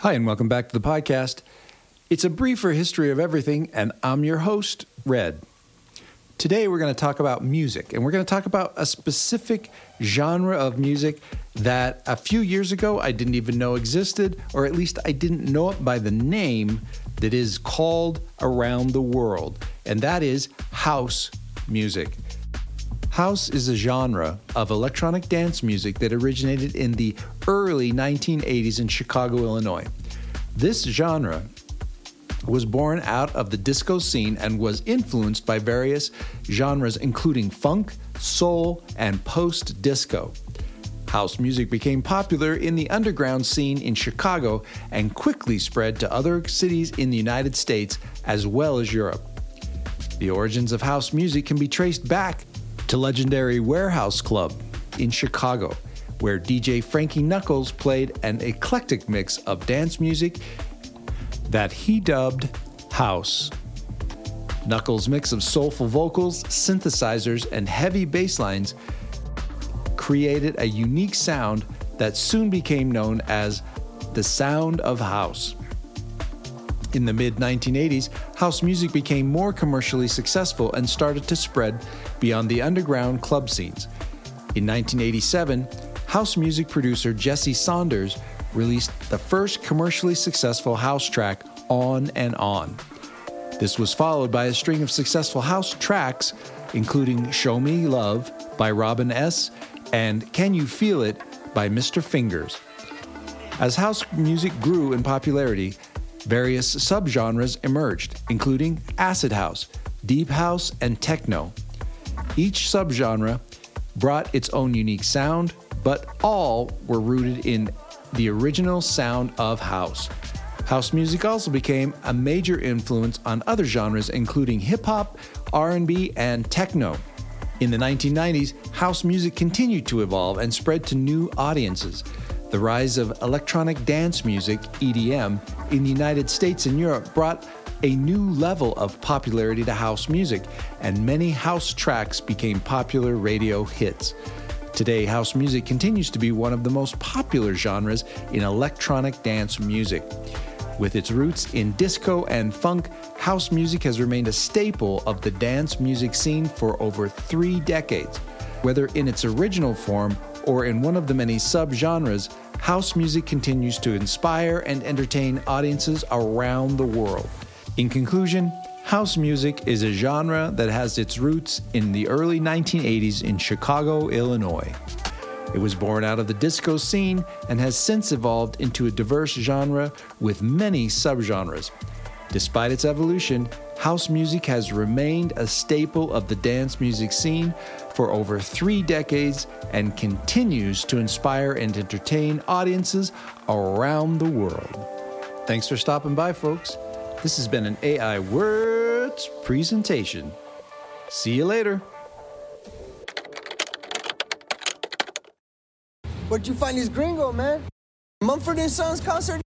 Hi, and welcome back to the podcast. It's a briefer history of everything, and I'm your host, Red. Today, we're going to talk about music, and we're going to talk about a specific genre of music that a few years ago I didn't even know existed, or at least I didn't know it by the name that is called around the world, and that is house music. House is a genre of electronic dance music that originated in the early 1980s in Chicago, Illinois. This genre was born out of the disco scene and was influenced by various genres, including funk, soul, and post disco. House music became popular in the underground scene in Chicago and quickly spread to other cities in the United States as well as Europe. The origins of house music can be traced back to legendary Warehouse Club in Chicago, where DJ Frankie Knuckles played an eclectic mix of dance music that he dubbed house. Knuckles' mix of soulful vocals, synthesizers, and heavy bass lines created a unique sound that soon became known as the sound of house. In the mid 1980s, house music became more commercially successful and started to spread beyond the underground club scenes. In 1987, house music producer Jesse Saunders released the first commercially successful house track, On and On. This was followed by a string of successful house tracks, including Show Me Love by Robin S. and Can You Feel It by Mr. Fingers. As house music grew in popularity, Various subgenres emerged, including acid house, deep house, and techno. Each subgenre brought its own unique sound, but all were rooted in the original sound of house. House music also became a major influence on other genres including hip hop, R&B, and techno. In the 1990s, house music continued to evolve and spread to new audiences. The rise of electronic dance music, EDM, in the United States and Europe brought a new level of popularity to house music, and many house tracks became popular radio hits. Today, house music continues to be one of the most popular genres in electronic dance music. With its roots in disco and funk, house music has remained a staple of the dance music scene for over three decades. Whether in its original form or in one of the many subgenres, house music continues to inspire and entertain audiences around the world. In conclusion, house music is a genre that has its roots in the early 1980s in Chicago, Illinois. It was born out of the disco scene and has since evolved into a diverse genre with many subgenres. Despite its evolution, house music has remained a staple of the dance music scene for over three decades and continues to inspire and entertain audiences around the world. Thanks for stopping by, folks. This has been an AI Words presentation. See you later. Where'd you find this gringo, man? Mumford Sons concert?